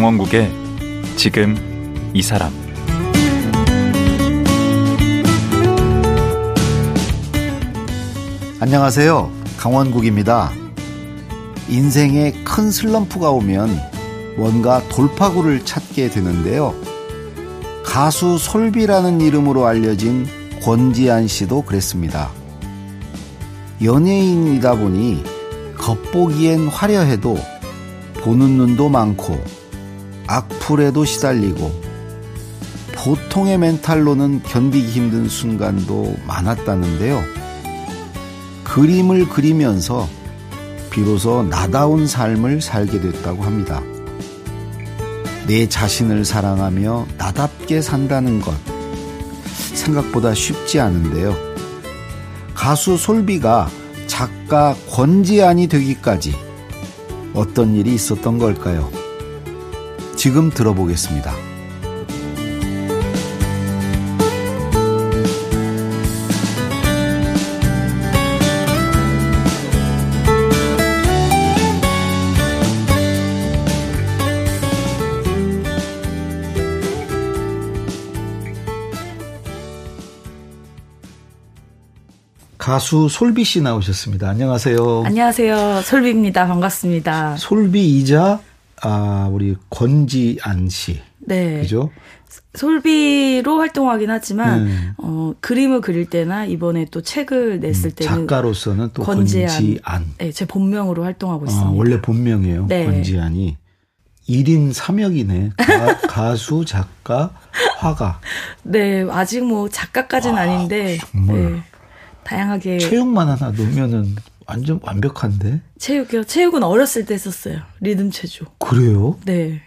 강원국의 지금 이 사람 안녕하세요. 강원국입니다. 인생에 큰 슬럼프가 오면 뭔가 돌파구를 찾게 되는데요. 가수 솔비라는 이름으로 알려진 권지한 씨도 그랬습니다. 연예인이다 보니 겉보기엔 화려해도 보는 눈도 많고 악플에도 시달리고 보통의 멘탈로는 견디기 힘든 순간도 많았다는데요. 그림을 그리면서 비로소 나다운 삶을 살게 됐다고 합니다. 내 자신을 사랑하며 나답게 산다는 것 생각보다 쉽지 않은데요. 가수 솔비가 작가 권지안이 되기까지 어떤 일이 있었던 걸까요? 지금 들어보겠습니다. 가수 솔비 씨 나오셨습니다. 안녕하세요. 안녕하세요. 솔비입니다. 반갑습니다. 솔비이자 아 우리 권지안 씨. 네. 그죠? 솔비로 활동하긴 하지만 네. 어, 그림을 그릴 때나 이번에 또 책을 냈을 음, 때는 작가로서는 또 권지안. 권지안. 네, 제 본명으로 활동하고 있습니다. 아, 원래 본명이에요. 네. 권지안이 1인 3역이네. 가, 수 작가, 화가. 네, 아직 뭐 작가까지는 와, 아닌데. 정말. 네. 다양하게 체육만 하나 놓으면은 완전 완벽한데. 체육이요. 체육은 어렸을 때 했었어요. 리듬 체조. 그래요? 네.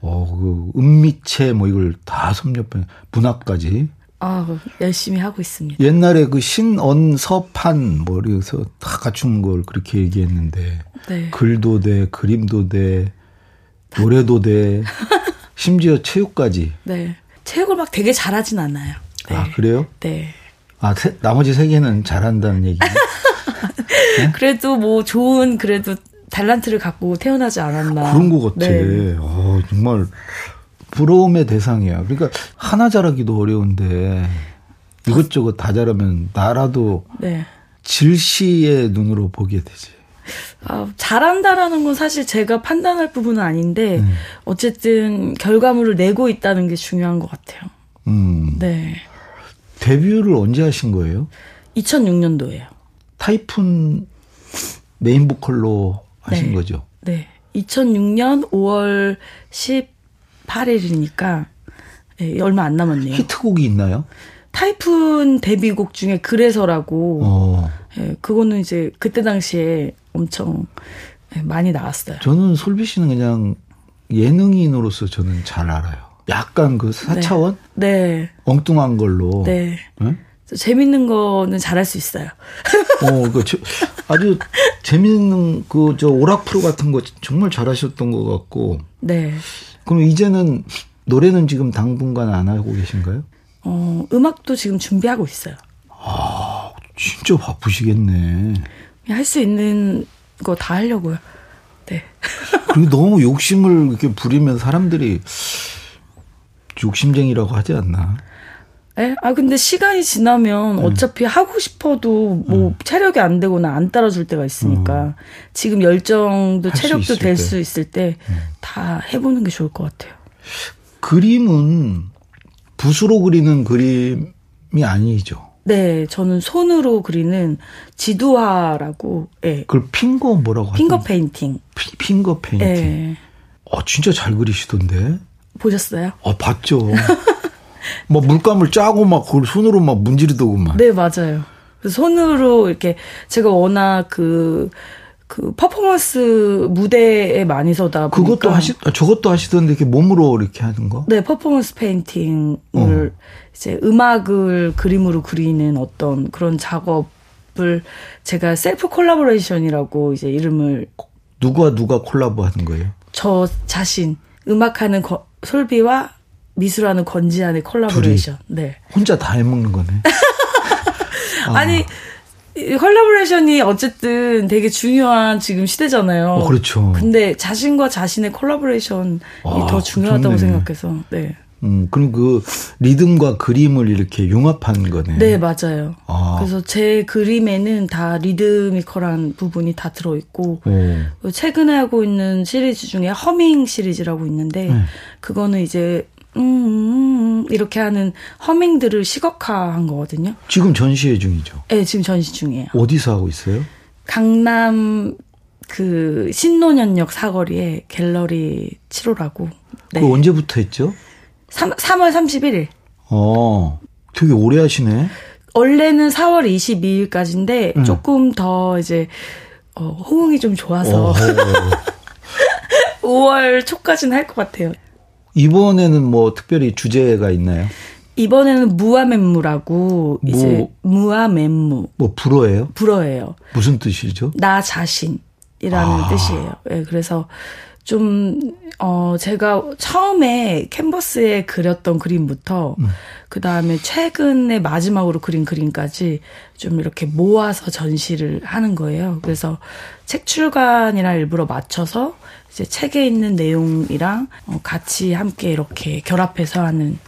어, 그 음미체 뭐 이걸 다 섭렵해 문학까지. 아, 열심히 하고 있습니다. 옛날에 그 신언서판 뭐 이래서 다 갖춘 걸 그렇게 얘기했는데 네. 글도 돼, 그림도 돼, 노래도 돼. 심지어 체육까지. 네. 체육을 막 되게 잘하진 않아요. 네. 아, 그래요? 네. 아, 세, 나머지 세 개는 잘한다는 얘기. 네? 그래도 뭐 좋은 그래도 탤런트를 갖고 태어나지 않았나. 그런 것 같아. 네. 어, 정말 부러움의 대상이야. 그러니까 하나 잘하기도 어려운데 이것저것 다 잘하면 나라도 네. 질시의 눈으로 보게 되지. 아, 잘한다라는 건 사실 제가 판단할 부분은 아닌데 음. 어쨌든 결과물을 내고 있다는 게 중요한 것 같아요. 음. 네. 데뷔를 언제 하신 거예요? 2006년도에요. 타이푼 메인 보컬로 하신 네. 거죠? 네. 2006년 5월 18일이니까 네, 얼마 안 남았네요. 히트곡이 있나요? 타이푼 데뷔곡 중에 그래서라고. 어. 네, 그거는 이제 그때 당시에 엄청 네, 많이 나왔어요. 저는 솔비 씨는 그냥 예능인으로서 저는 잘 알아요. 약간 그 4차원? 네. 네. 엉뚱한 걸로. 네. 네? 재밌는 거는 잘할 수 있어요. 어, 그, 저, 아주 재밌는 그, 저, 오락 프로 같은 거 정말 잘하셨던 것 같고. 네. 그럼 이제는 노래는 지금 당분간 안 하고 계신가요? 어, 음악도 지금 준비하고 있어요. 아, 진짜 바쁘시겠네. 할 수 있는 거 다 하려고요. 네. 그리고 너무 욕심을 이렇게 부리면 사람들이 욕심쟁이라고 하지 않나? 에? 아 근데 시간이 지나면 네. 어차피 하고 싶어도 뭐 음. 체력이 안 되거나 안 따라줄 때가 있으니까 음. 지금 열정도 체력도 될 수 있을 때다 음. 해보는 게 좋을 것 같아요. 그림은 붓으로 그리는 그림이 아니죠. 네, 저는 손으로 그리는 지두화라고. 예. 그걸 finger 뭐라고 하죠? finger painting. 피, finger painting. 예. 어, 진짜 잘 그리시던데. 보셨어요? 어, 봤죠. 뭐 물감을 짜고 막 그걸 손으로 막 문지르더라고 막. 네, 맞아요. 손으로 이렇게 제가 워낙 그, 그 퍼포먼스 무대에 많이 서다 보니까 그것도 하시 아, 저것도 하시던데 이렇게 몸으로 이렇게 하는 거? 네, performance painting을 어. 이제 음악을 그림으로 그리는 어떤 그런 작업을 제가 self collaboration이라고 이제 이름을 누가 누가 콜라보 하는 거예요? 저 자신 음악하는 거, 솔비와 미술하는 권지안의 콜라보레이션. 네. 혼자 다 해먹는 거네. 아. 니 collaboration이 어쨌든 되게 중요한 지금 시대잖아요. 어, 그렇죠. 근데 자신과 자신의 collaboration이 아, 더 중요하다고 좋네. 생각해서. 네. 음, 그럼 그 리듬과 그림을 이렇게 융합한 거네. 네, 맞아요. 아. 그래서 제 그림에는 다 리드미컬한 부분이 다 들어있고, 오. 최근에 하고 있는 시리즈 중에 허밍 시리즈라고 있는데, 네. 그거는 이제 음, 음, 이렇게 하는 허밍들을 시각화한 거거든요. 지금 전시회 중이죠? 네, 지금 전시 중이에요. 어디서 하고 있어요? 강남 그 신노년역 사거리에 갤러리 7호라고. 네. 그 언제부터 했죠? 3, 3월 31일. 어, 되게 오래 하시네. 원래는 4월 22일까지인데 음. 조금 더 이제 어, 호응이 좀 좋아서 5월 초까지는 할 것 같아요. 이번에는 뭐 특별히 주제가 있나요? 이번에는 무아맨무라고 무, 이제 무아맨무. 뭐 불어예요? 불어예요. 무슨 뜻이죠? 나 자신이라는 아. 뜻이에요. 예, 네, 그래서 좀, 어, 제가 처음에 캔버스에 그렸던 그림부터, 음. 그 다음에 최근에 마지막으로 그린 그림까지 좀 이렇게 모아서 전시를 하는 거예요. 그래서 책 출간이랑 일부러 맞춰서 이제 책에 있는 내용이랑 어, 같이 함께 이렇게 결합해서 하는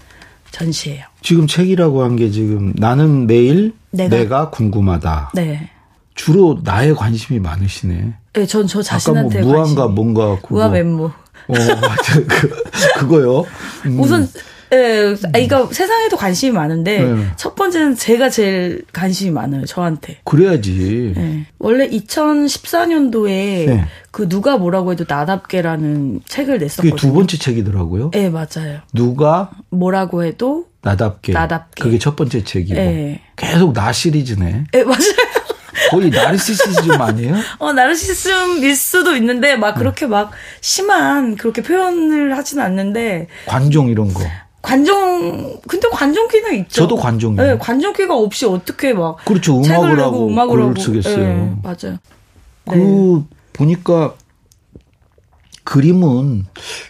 전시예요. 지금 책이라고 한 게 지금 나는 매일 내가, 내가 궁금하다. 네. 주로 나에 관심이 많으시네. 네, 전 저 자신한테 뭐 무한가 관심이. 뭔가 그거. 무한 멤모. 어, 맞아. 그, 그거요. 음. 우선 예, 아이가 세상에도 관심이 많은데 네. 첫 번째는 제가 제일 관심이 많아요 저한테. 그래야지. 네. 원래 2014년도에 네. 그 누가 뭐라고 해도 나답게라는 책을 냈었거든요. 그게 두 번째 책이더라고요. 네 맞아요. 누가 뭐라고 해도 나답게. 나답게. 그게 첫 번째 책이고. 네. 계속 나 시리즈네. 네 맞아요. 거의 나르시시즘 아니에요? 어, 나르시즘일 수도 있는데, 막 그렇게 막 심한, 그렇게 표현을 하진 않는데. 관종 이런 거. 관종 근데 관종기는 있죠. 저도 관종이요. 네, 관종기가 없이 어떻게 막 그렇죠. 음악을 하고 음악을 하고 쓰겠어요. 네, 맞아요. 그 네. 보니까 그림은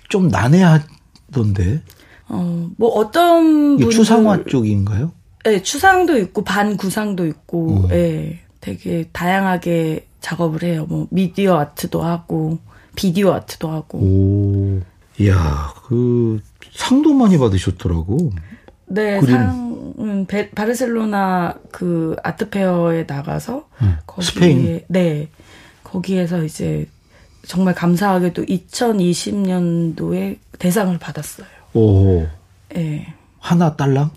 좀 난해하던데. 어, 뭐 어떤 분들 추상화 쪽인가요? 네, 추상도 있고 반구상도 있고, 음. 네, 되게 다양하게 작업을 해요. 뭐 미디어 아트도 하고 비디오 아트도 하고. 오, 이야, 그 상도 많이 받으셨더라고. 네, 그림. 상은 베, 바르셀로나 그 아트페어에 나가서 응. 거기 스페인. 네. 거기에서 이제 정말 감사하게도 2020년도에 대상을 받았어요. 오. 네. 하나 딸랑?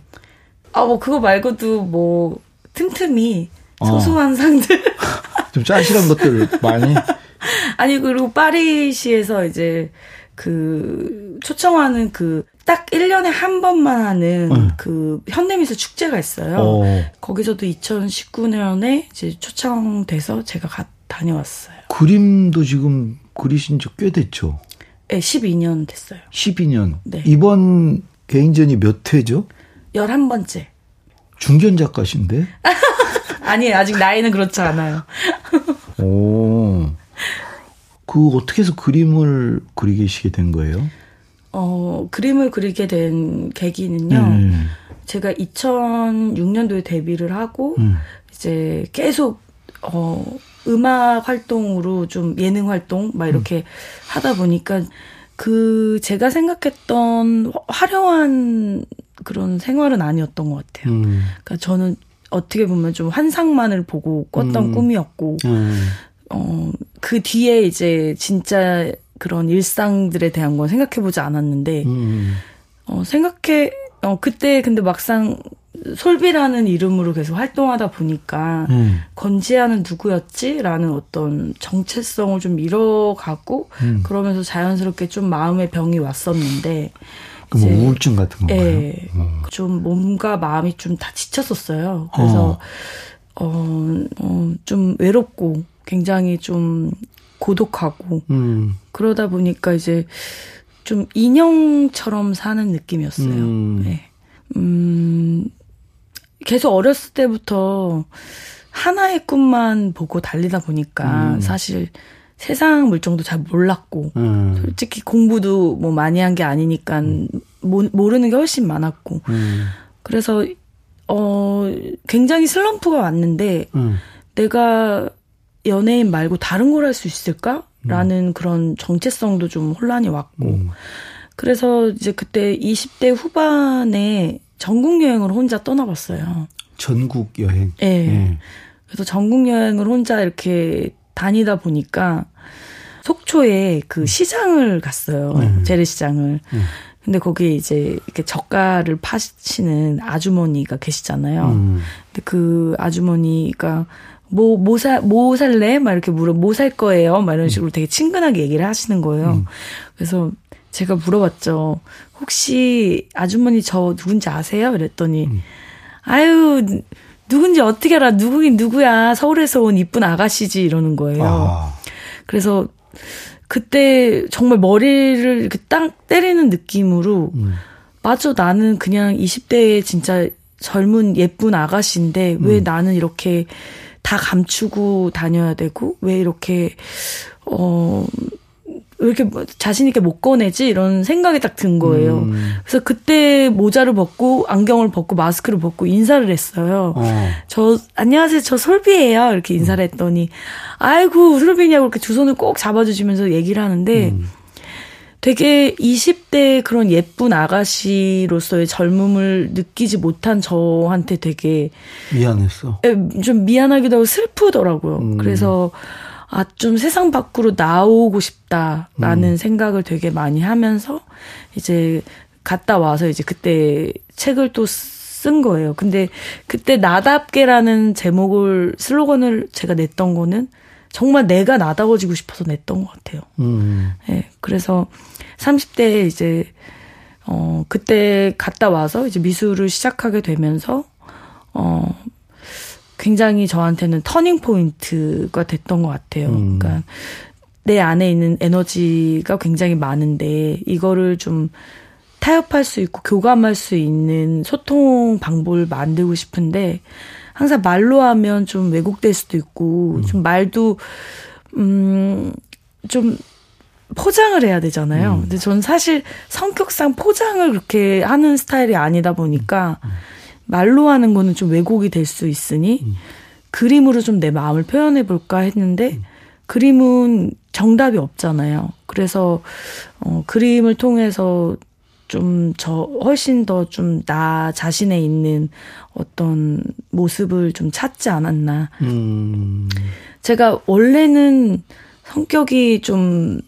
아, 뭐 그거 말고도 뭐 틈틈이 어. 소소한 어. 상들. 좀 짜실한 것들 많이. 아니 그리고 파리시에서 이제 그 초청하는 그 딱 1년에 한 번만 하는 응. 그 현대미술 축제가 있어요. 어. 거기서도 2019년에 이제 초청돼서 제가 가, 다녀왔어요. 그림도 지금 그리신 지 꽤 됐죠? 네, 12년 됐어요. 12년. 네. 이번 개인전이 몇 회죠? 11번째. 중견 작가신데? 아니, 아직 나이는 그렇지 않아요. 오. 그 어떻게 해서 그림을 그리게 시게 된 거예요? 어, 그림을 그리게 된 계기는요. 음. 제가 2006년도에 데뷔를 하고 음. 이제 계속 어 음악 활동으로 좀 예능 활동 막 이렇게 음. 하다 보니까 그 제가 생각했던 화려한 그런 생활은 아니었던 것 같아요. 음. 그러니까 저는 어떻게 보면 좀 환상만을 보고 꿨던 음. 꿈이었고 음. 어, 그 뒤에 이제 진짜 그런 일상들에 대한 건 생각해보지 않았는데, 음. 어, 생각해, 어, 그때 근데 막상 솔비라는 이름으로 계속 활동하다 보니까, 음. 건지아는 누구였지? 라는 어떤 정체성을 좀 잃어가고, 음. 그러면서 자연스럽게 좀 마음의 병이 왔었는데, 뭐 우울증 같은 건가요? 예, 음. 좀 몸과 마음이 좀 다 지쳤었어요. 그래서, 어, 어, 어, 좀 외롭고, 굉장히 좀 고독하고 음. 그러다 보니까 이제 좀 인형처럼 사는 느낌이었어요. 음. 네. 음, 계속 어렸을 때부터 하나의 꿈만 보고 달리다 보니까 음. 사실 세상 물정도 잘 몰랐고 음. 솔직히 공부도 뭐 많이 한 게 아니니까 음. 모, 모르는 게 훨씬 많았고 음. 그래서 어 굉장히 슬럼프가 왔는데 내가 연예인 말고 다른 걸 할 수 있을까? 라는 음. 그런 정체성도 좀 혼란이 왔고. 음. 그래서 이제 그때 20대 후반에 전국 여행을 혼자 떠나봤어요. 전국 여행? 네. 네. 그래서 전국 여행을 혼자 이렇게 다니다 보니까 속초에 그 음. 시장을 갔어요. 음. 재래시장을. 음. 근데 거기 이제 이렇게 젓갈을 파시는 아주머니가 계시잖아요. 음. 근데 그 아주머니가 뭐, 뭐 사, 뭐 살래? 막 이렇게 물어, 뭐 살 거예요? 막 이런 식으로 되게 친근하게 얘기를 하시는 거예요. 음. 그래서 제가 물어봤죠. 혹시 아주머니 저 누군지 아세요? 이랬더니, 음. 아유, 누군지 어떻게 알아? 누구긴 누구야? 서울에서 온 이쁜 아가씨지 이러는 거예요. 아. 그래서 그때 정말 머리를 이렇게 딱 때리는 느낌으로 음. 맞아 나는 그냥 20대에 진짜 젊은 예쁜 아가씨인데 왜 음. 나는 이렇게 다 감추고 다녀야 되고 왜 이렇게 어 왜 이렇게 뭐 자신 있게 못 꺼내지 이런 생각이 딱 든 거예요. 음. 그래서 그때 모자를 벗고 안경을 벗고 마스크를 벗고 인사를 했어요. 어. 저 안녕하세요, 저 솔비예요. 이렇게 인사를 했더니 아이고 솔비냐고 이렇게 두 손을 꼭 잡아주시면서 얘기를 하는데. 음. 되게 20대 그런 예쁜 아가씨로서의 젊음을 느끼지 못한 저한테 되게 미안했어. 예, 좀 미안하기도 하고 슬프더라고요. 음. 그래서 아, 좀 세상 밖으로 나오고 싶다라는 음. 생각을 되게 많이 하면서 이제 갔다 와서 이제 그때 책을 또 쓴 거예요. 근데 그때 나답게라는 제목을 슬로건을 제가 냈던 거는 정말 내가 나다워지고 싶어서 냈던 것 같아요. 음. 네, 그래서 30대에 이제 어 그때 갔다 와서 이제 미술을 시작하게 되면서 어 굉장히 저한테는 터닝 포인트가 됐던 것 같아요. 음. 그러니까 내 안에 있는 에너지가 굉장히 많은데 이거를 좀 타협할 수 있고 교감할 수 있는 소통 방법을 만들고 싶은데 항상 말로 하면 좀 왜곡될 수도 있고 음. 좀 말도 음좀 포장을 해야 되잖아요. 음. 근데 저는 사실 성격상 포장을 그렇게 하는 스타일이 아니다 보니까 음. 말로 하는 거는 좀 왜곡이 될 수 있으니 음. 그림으로 좀 내 마음을 표현해 볼까 했는데 음. 그림은 정답이 없잖아요. 그래서 어 그림을 통해서 좀 저 훨씬 더 좀 나 자신에 있는 어떤 모습을 좀 찾지 않았나. 음. 제가 원래는 성격이 좀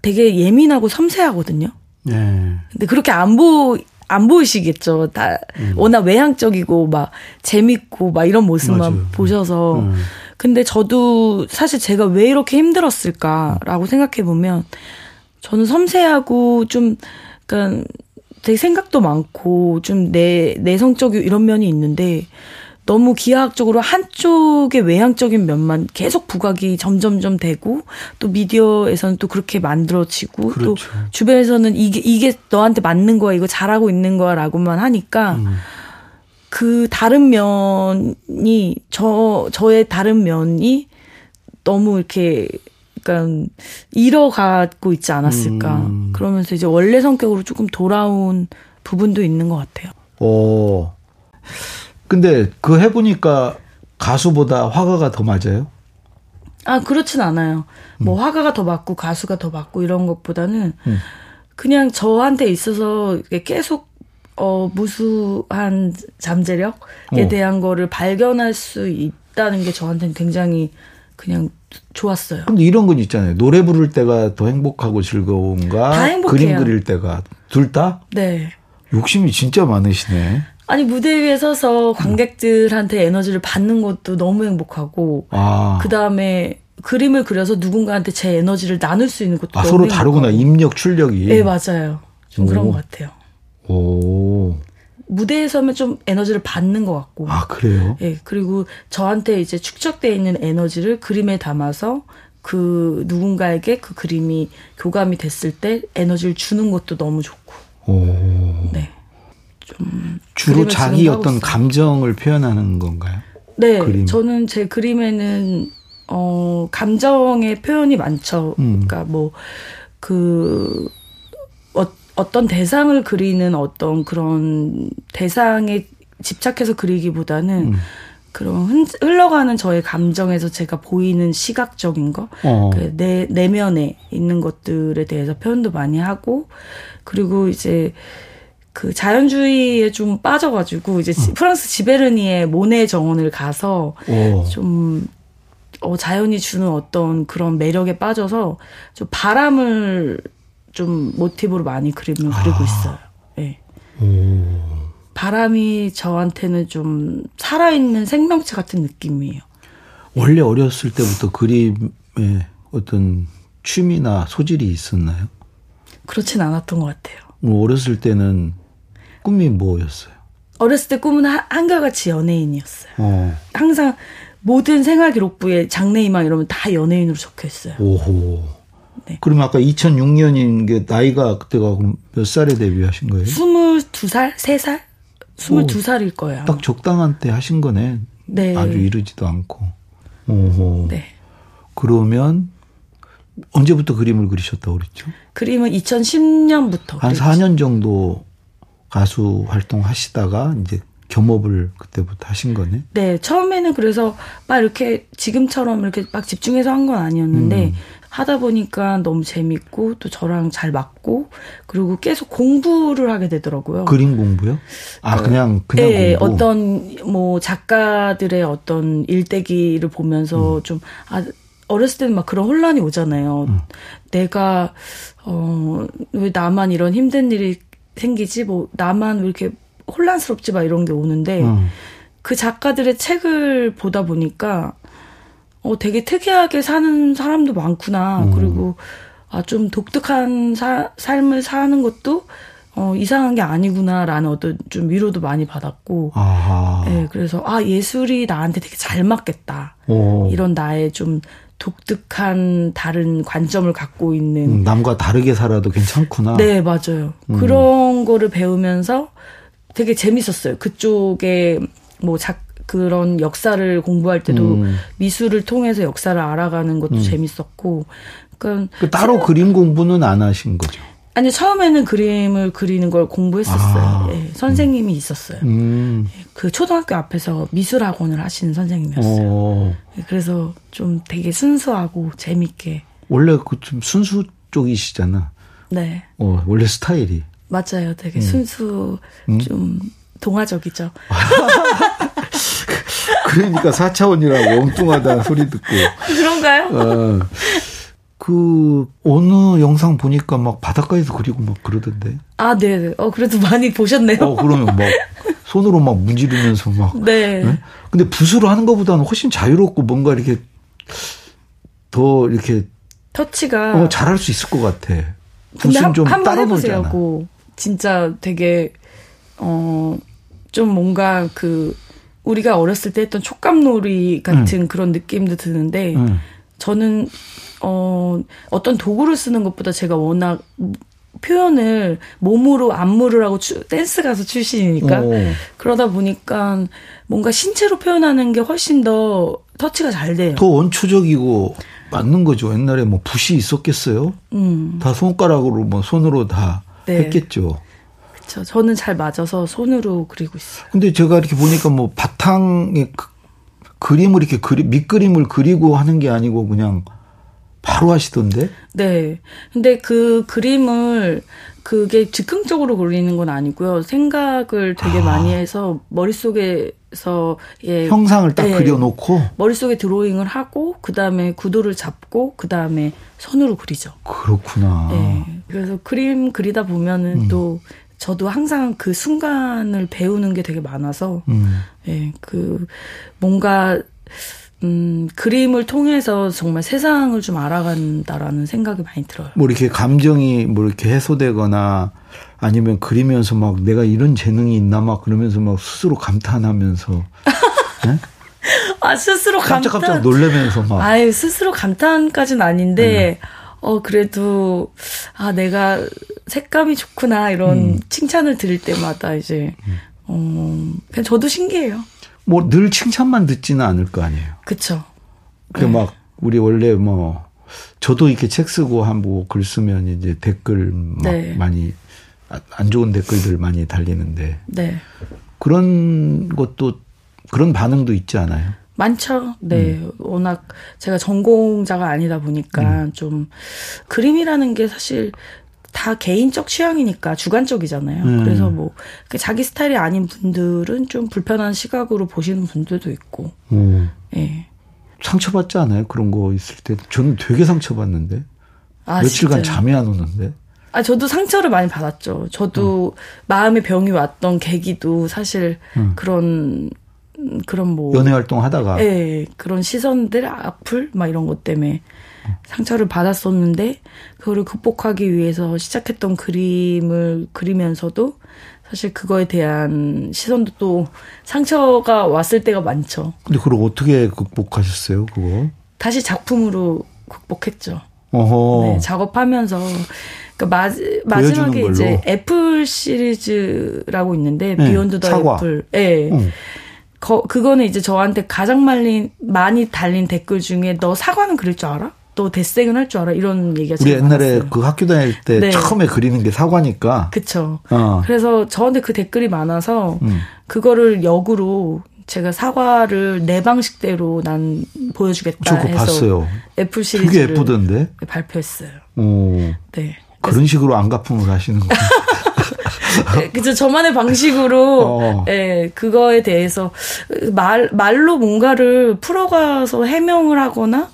되게 예민하고 섬세하거든요. 네. 근데 그렇게 안 보, 안 보이시겠죠. 다 음. 워낙 외향적이고 막 재밌고 막 이런 모습만 맞아요. 보셔서. 음. 근데 저도 사실 제가 왜 이렇게 힘들었을까라고 생각해 보면 저는 섬세하고 좀 그러니까 되게 생각도 많고 좀 내 내성적이고 이런 면이 있는데 너무 기하학적으로 한쪽의 외향적인 면만 계속 부각이 점점점 되고 또 미디어에서는 또 그렇게 만들어지고 그렇죠. 또 주변에서는 이게 이게 너한테 맞는 거야 이거 잘하고 있는 거야라고만 하니까 음. 그 다른 면이 저 저의 다른 면이 너무 이렇게 그러니까 잃어가고 있지 않았을까 음. 그러면서 이제 원래 성격으로 조금 돌아온 부분도 있는 것 같아요. 오. 근데 그 해보니까 가수보다 화가가 더 맞아요? 아, 그렇진 않아요. 뭐 음. 화가가 더 맞고 가수가 더 맞고 이런 것보다는 음. 그냥 저한테 있어서 계속 어 무수한 잠재력에 어. 대한 거를 발견할 수 있다는 게 저한테는 굉장히 그냥 좋았어요. 근데 이런 건 있잖아요. 노래 부를 때가 더 행복하고 즐거운가? 그림 그릴 때가 둘 다? 네. 욕심이 진짜 많으시네. 아니 무대 위에 서서 관객들한테 에너지를 받는 것도 너무 행복하고 아. 그 다음에 그림을 그려서 누군가한테 제 에너지를 나눌 수 있는 것도 아, 서로 다르구나 입력 출력이. 네 맞아요. 좀 오. 그런 것 같아요. 오. 무대에 서면 좀 에너지를 받는 것 같고. 아 그래요? 예 네, 그리고 저한테 이제 축적돼 있는 에너지를 그림에 담아서 그 누군가에게 그 그림이 교감이 됐을 때 에너지를 주는 것도 너무 좋고. 오. 네. 좀 주로 자기 어떤 감정을 표현하는 건가요? 네, 그림. 저는 제 그림에는 어 감정의 표현이 많죠. 음. 그러니까 뭐그 어, 어떤 대상을 그리는 어떤 그런 대상에 집착해서 그리기보다는 음. 그런 흘러가는 저의 감정에서 제가 보이는 시각적인 거, 어. 그 내, 내면에 있는 것들에 대해서 표현도 많이 하고, 그리고 이제 그 자연주의에 좀 빠져가지고, 이제 어. 프랑스 지베르니의 모네 정원을 가서 오. 좀, 어, 자연이 주는 어떤 그런 매력에 빠져서 좀 바람을 좀 모티브로 많이 그림을 아. 그리고 있어요. 예. 네. 바람이 저한테는 좀 살아있는 생명체 같은 느낌이에요. 원래 어렸을 때부터 그림에 어떤 취미나 소질이 있었나요? 그렇진 않았던 것 같아요. 뭐 어렸을 때는 꿈이 뭐였어요? 어렸을 때 꿈은 한결같이 연예인이었어요. 어. 항상 모든 생활 기록부에 장래희망 이러면 다 연예인으로 적혀 있어요. 오호. 네. 그러면 아까 2006년인 게 나이가 그때가 몇 살에 데뷔하신 거예요? 22살? 3살? 22살일 거예요. 딱 적당한 때 하신 거네. 네. 아주 이르지도 않고. 오호. 네. 그러면 언제부터 그림을 그리셨다고 그랬죠? 그림은 2010년부터. 한 그렸죠. 4년 정도 가수 활동하시다가 이제 겸업을 그때부터 하신 거네? 네, 처음에는 그래서 막 이렇게 지금처럼 이렇게 막 집중해서 한 건 아니었는데 음. 하다 보니까 너무 재밌고 또 저랑 잘 맞고 그리고 계속 공부를 하게 되더라고요. 그림 공부요? 아 그, 냥 그냥 네, 공부. 어떤 뭐 작가들의 어떤 일대기를 보면서 음. 좀아 어렸을 때는 막 그런 혼란이 오잖아요. 음. 내가 어 왜 나만 이런 힘든 일이 생기지 뭐 나만 왜 이렇게 혼란스럽지 막 이런 게 오는데 음. 그 작가들의 책을 보다 보니까 어, 되게 특이하게 사는 사람도 많구나. 음. 그리고, 아, 좀 독특한 사, 삶을 사는 것도, 어, 이상한 게 아니구나라는 어떤 좀 위로도 많이 받았고. 아하. 네, 그래서, 아, 예술이 나한테 되게 잘 맞겠다. 오. 이런 나의 좀 독특한 다른 관점을 갖고 있는. 음, 남과 다르게 살아도 괜찮구나. 네, 맞아요. 음. 그런 거를 배우면서 되게 재밌었어요. 그쪽에 뭐 작, 그런 역사를 공부할 때도 음. 미술을 통해서 역사를 알아가는 것도 음. 재밌었고. 그러니까 그 따로 저, 그림 공부는 안 하신 거죠? 아니 처음에는 그림을 그리는 걸 공부했었어요. 아. 예, 선생님이 음. 있었어요. 음. 예, 그 초등학교 앞에서 미술 학원을 하시는 선생님이었어요. 오. 예, 그래서 좀 되게 순수하고 재밌게. 원래 그 좀 순수 쪽이시잖아. 네. 어, 원래 스타일이. 맞아요. 되게 음. 순수 음? 좀 동화적이죠. 그러니까 4차원이라고 엉뚱하다는 소리 듣고. 그런가요? 어. 그 어느 영상 보니까 막 바닷가에서 그리고 막 그러던데. 아, 네. 네. 어 그래도 많이 보셨네요. 어 그러면 막 손으로 막 문지르면서 막. 네. 네? 근데 붓으로 하는 것보다는 훨씬 자유롭고 뭔가 이렇게 더 이렇게 터치가 어, 잘할 수 있을 것 같아. 붓은 좀 따로 놀잖아. 진짜 되게 어 좀 뭔가 그 우리가 어렸을 때 했던 촉감놀이 같은 음. 그런 느낌도 드는데 음. 저는 어 어떤 도구를 쓰는 것보다 제가 워낙 표현을 몸으로 안무를 하고 추, 댄스 가수 출신이니까 오. 그러다 보니까 뭔가 신체로 표현하는 게 훨씬 더 터치가 잘 돼요. 더 원초적이고 맞는 거죠. 옛날에 뭐 붓이 있었겠어요? 음. 다 손가락으로 뭐 손으로 다 네. 했겠죠. 그렇죠. 저는 잘 맞아서 손으로 그리고 있어요. 근데 제가 이렇게 보니까 뭐 바탕에 그, 그림을 이렇게 그리 밑그림을 그리고 하는 게 아니고 그냥 바로 하시던데? 네. 근데 그 그림을 그게 즉흥적으로 그리는 건 아니고요. 생각을 되게 아. 많이 해서 머릿속에서 예 형상을 딱 네. 그려놓고 머릿속에 드로잉을 하고 그다음에 구도를 잡고 그다음에 손으로 그리죠. 그렇구나. 네. 그래서 그림 그리다 보면은 음. 또 저도 항상 그 순간을 배우는 게 되게 많아서, 음. 예, 그, 뭔가, 음, 그림을 통해서 정말 세상을 좀 알아간다라는 생각이 많이 들어요. 뭐 이렇게 감정이 뭐 이렇게 해소되거나 아니면 그리면서 막 내가 이런 재능이 있나 막 그러면서 막 스스로 감탄하면서. 네? 아, 스스로 감탄. 깜짝깜짝 놀래면서 막. 아유, 스스로 감탄까지는 아닌데, 네. 어, 그래도, 아, 내가 색감이 좋구나, 이런 음. 칭찬을 들을 때마다 이제, 어, 그냥 저도 신기해요. 뭐, 늘 칭찬만 듣지는 않을 거 아니에요. 그쵸. 그 네. 막, 우리 원래 뭐, 저도 이렇게 책 쓰고 한뭐 글 쓰면 이제 댓글 막 네. 많이, 안 좋은 댓글들 많이 달리는데. 네. 그런 것도 그런 반응도 있지 않아요? 많죠. 네. 음. 워낙 제가 전공자가 아니다 보니까 음. 좀 그림이라는 게 사실 다 개인적 취향이니까 주관적이잖아요. 음. 그래서 뭐 자기 스타일이 아닌 분들은 좀 불편한 시각으로 보시는 분들도 있고. 음. 예. 상처받지 않아요? 그런 거 있을 때. 저는 되게 상처받는데. 아, 며칠간 진짜요? 잠이 안 오는데. 아, 저도 상처를 많이 받았죠. 저도 음. 마음의 병이 왔던 계기도 사실 음. 그런 그런 뭐 연애 활동 하다가 예 그런 시선들 악플 막 이런 것 때문에 상처를 받았었는데 그거를 극복하기 위해서 시작했던 그림을 그리면서도 사실 그거에 대한 시선도 또 상처가 왔을 때가 많죠. 근데 그걸 어떻게 극복하셨어요, 그거? 다시 작품으로 극복했죠. 어허. 네, 작업하면서 그러니까 마, 마지막에 이제 애플 시리즈라고 있는데 네, beyond the apple. 예. 네. 어. 거, 그거는 이제 저한테 가장 많이 많이 달린 댓글 중에 너 사과는 그릴 줄 알아? 너 데생은 할 줄 알아? 이런 얘기가 우리 옛날에 많았어요. 그 학교 다닐 때 네. 처음에 그리는 게 사과니까. 그쵸. 어. 그래서 저한테 그 댓글이 많아서 음. 그거를 역으로 제가 사과를 내 방식대로 난 보여주겠다 해서 봤어요. 애플 시리즈를 되게 예쁘던데 발표했어요. 오. 네. 그런 식으로 안가품을 하시는 거예요. 네, 그죠. 저만의 방식으로, 어. 예, 그거에 대해서 말, 말로 뭔가를 풀어가서 해명을 하거나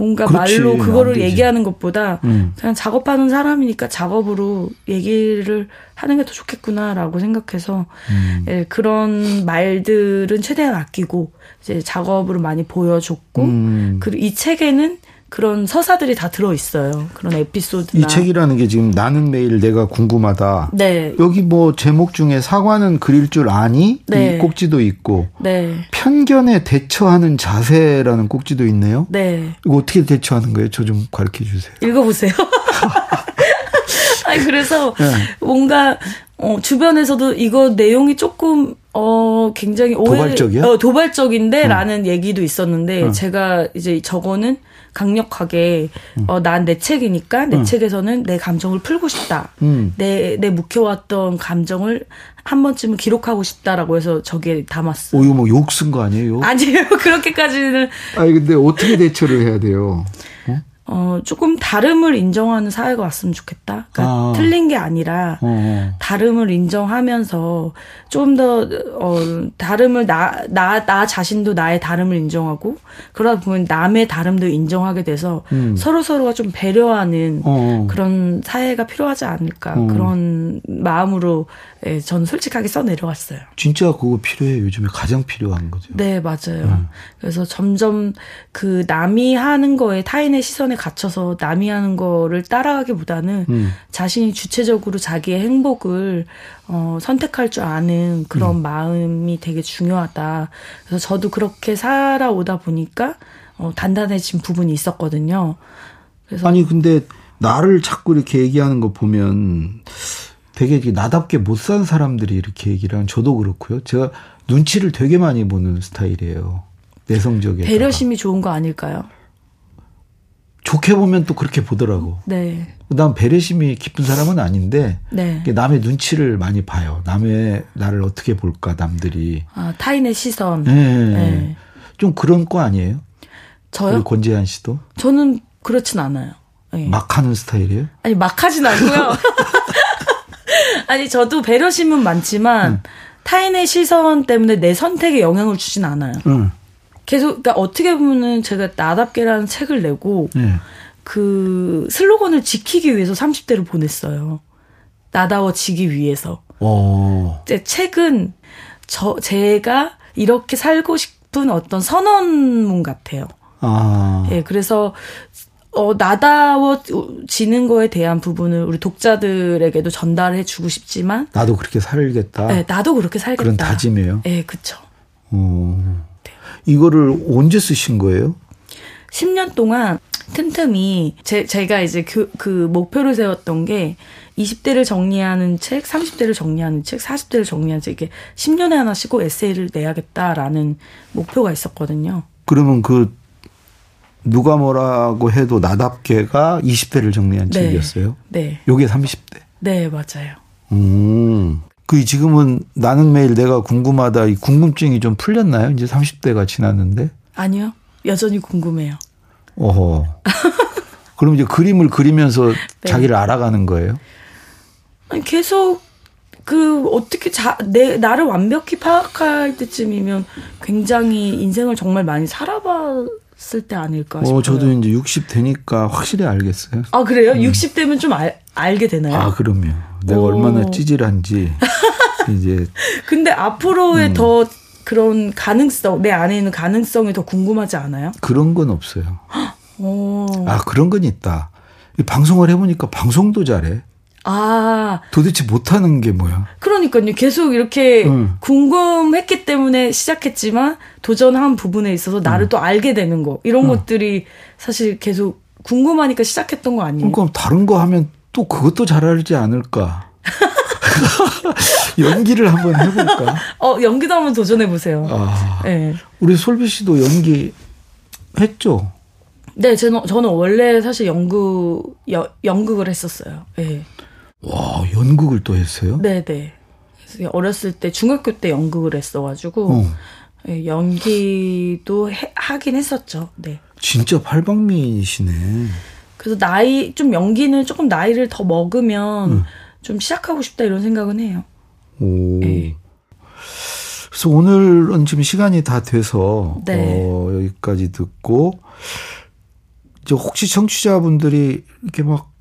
뭔가 그렇지, 말로 그거를 얘기하는 것보다 음. 그냥 작업하는 사람이니까 작업으로 얘기를 하는 게 더 좋겠구나라고 생각해서 음. 예, 그런 말들은 최대한 아끼고 이제 작업으로 많이 보여줬고 음. 그리고 이 책에는 그런 서사들이 다 들어 있어요. 그런 에피소드. 이 책이라는 게 지금 나는 매일 내가 궁금하다. 네. 여기 뭐 제목 중에 사과는 그릴 줄 아니? 네. 이 꼭지도 있고. 네. 편견에 대처하는 자세라는 꼭지도 있네요. 네. 이거 어떻게 대처하는 거예요? 저 좀 가르쳐 주세요. 읽어보세요. 아니 그래서 네. 뭔가 어, 주변에서도 이거 내용이 조금 어 굉장히 오해, 도발적이야? 어, 도발적인데라는 음. 얘기도 있었는데 음. 제가 이제 저거는 강력하게 음. 어, 난 내 책이니까 내 음. 책에서는 내 감정을 풀고 싶다. 음. 내, 내 묵혀왔던 감정을 한 번쯤은 기록하고 싶다라고 해서 저기에 담았어요. 오, 이거 뭐 욕 쓴 거 아니에요? 아니에요. 그렇게까지는. 아니, 근데 어떻게 대처를 해야 돼요? 어, 조금 다름을 인정하는 사회가 왔으면 좋겠다. 그러니까 아. 틀린 게 아니라 어, 어. 다름을 인정하면서 좀더 어, 다름을 나, 나, 나 자신도 나의 다름을 인정하고 그러다 보면 남의 다름도 인정하게 돼서 음. 서로 서로가 좀 배려하는 어. 어. 그런 사회가 필요하지 않을까 어. 그런 마음으로 예, 저는 솔직하게 써 내려왔어요. 진짜 그거 필요해 요즘에 가장 필요한 거죠. 네, 맞아요. 음. 그래서 점점 그 남이 하는 거에 타인의 시선에 갇혀서 남이 하는 거를 따라가기보다는 음. 자신이 주체적으로 자기의 행복을 어, 선택할 줄 아는 그런 음. 마음이 되게 중요하다. 그래서 저도 그렇게 살아오다 보니까 어, 단단해진 부분이 있었거든요. 그래서 아니 근데 나를 자꾸 이렇게 얘기하는 거 보면 되게 나답게 못 산 사람들이 이렇게 얘기를 하는 저도 그렇고요. 제가 눈치를 되게 많이 보는 스타일이에요. 내성적에. 배려심이 좋은 거 아닐까요? 좋게 보면 또 그렇게 보더라고. 네. 난 배려심이 깊은 사람은 아닌데 네. 남의 눈치를 많이 봐요. 남의 나를 어떻게 볼까 남들이. 아 타인의 시선. 네. 네. 좀 그런 거 아니에요? 저요? 권재한 씨도? 저는 그렇진 않아요. 네. 막 하는 스타일이에요? 아니 막 하진 않고요. 아니 저도 배려심은 많지만 음. 타인의 시선 때문에 내 선택에 영향을 주진 않아요. 음. 계속 그러니까 어떻게 보면은 제가 나답게라는 책을 내고 네. 그 슬로건을 지키기 위해서 30대를 보냈어요. 나다워지기 위해서. 오. 제 책은 저 제가 이렇게 살고 싶은 어떤 선언문 같아요. 아. 예, 그래서 어, 나다워지는 거에 대한 부분을 우리 독자들에게도 전달해 주고 싶지만 나도 그렇게 살겠다. 네, 나도 그렇게 살겠다. 그런 다짐이에요. 네, 그렇죠. 어. 네. 이거를 언제 쓰신 거예요? 10년 동안 틈틈이 제, 제가 이제 그, 그 목표를 세웠던 게 20대를 정리하는 책, 30대를 정리하는 책, 40대를 정리하는 책, 이게 10년에 하나씩 꼭 에세이를 내야겠다라는 목표가 있었거든요. 그러면 그 누가 뭐라고 해도 나답게가 20대를 정리한 네. 책이었어요? 네. 요게 30대? 네, 맞아요. 음. 그 지금은 나는 매일 내가 궁금하다 이 궁금증이 좀 풀렸나요? 이제 30대가 지났는데? 아니요. 여전히 궁금해요. 어허. 그럼 이제 그림을 그리면서 네. 자기를 알아가는 거예요? 계속 그 어떻게 자, 내 나를 완벽히 파악할 때쯤이면 굉장히 인생을 정말 많이 살아 봤을 때 아닐까 싶어요. 어, 저도 이제 60 되니까 확실히 알겠어요. 아 그래요? 음. 60 되면 좀 알, 알게 되나요? 아 그럼요. 내가 오. 얼마나 찌질한지 이제. 근데 앞으로의 음. 더 그런 가능성 내 안에 있는 가능성이 더 궁금하지 않아요? 그런 건 없어요. 아 그런 건 있다. 방송을 해보니까 방송도 잘해. 아. 도대체 못하는 게 뭐야? 그러니까요. 계속 이렇게 응. 궁금했기 때문에 시작했지만 도전한 부분에 있어서 나를 응. 또 알게 되는 거. 이런 응. 것들이 사실 계속 궁금하니까 시작했던 거 아니에요? 그럼 다른 거 하면 또 그것도 잘하지 않을까? 연기를 한번 해볼까? 어, 연기도 한번 도전해보세요. 아, 네. 우리 솔비 씨도 연기 했죠? 네, 저는, 저는 원래 사실 연극, 여, 연극을 했었어요. 네. 와, 연극을 또 했어요? 네네. 어렸을 때, 중학교 때 연극을 했어가지고, 어. 예, 연기도 해, 하긴 했었죠. 네. 진짜 팔방미이시네. 그래서 나이, 좀 연기는 조금 나이를 더 먹으면 음. 좀 시작하고 싶다 이런 생각은 해요. 오. 네. 그래서 오늘은 지금 시간이 다 돼서, 네. 어, 여기까지 듣고, 이제 혹시 청취자분들이 이렇게 막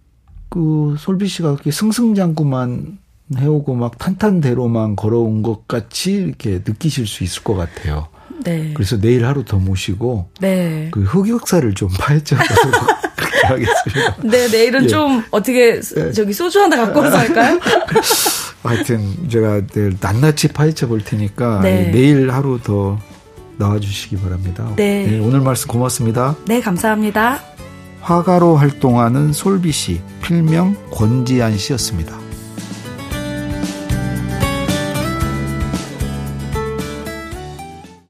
그 솔비 씨가 그렇게 승승장구만 해오고 막 탄탄대로만 걸어온 것 같이 이렇게 느끼실 수 있을 것 같아요. 네. 그래서 내일 하루 더 모시고 네. 그 흑역사를 좀 파헤쳐서 그렇게 하겠습니다. 네, 내일은 예. 좀 어떻게 네. 저기 소주 하나 갖고 와서 할까요? 하여튼 제가 내일 낱낱이 파헤쳐 볼 테니까 네. 내일 하루 더 나와주시기 바랍니다. 네. 네. 오늘 말씀 고맙습니다. 네, 감사합니다. 화가로 활동하는 솔비 씨, 필명 권지한 씨였습니다.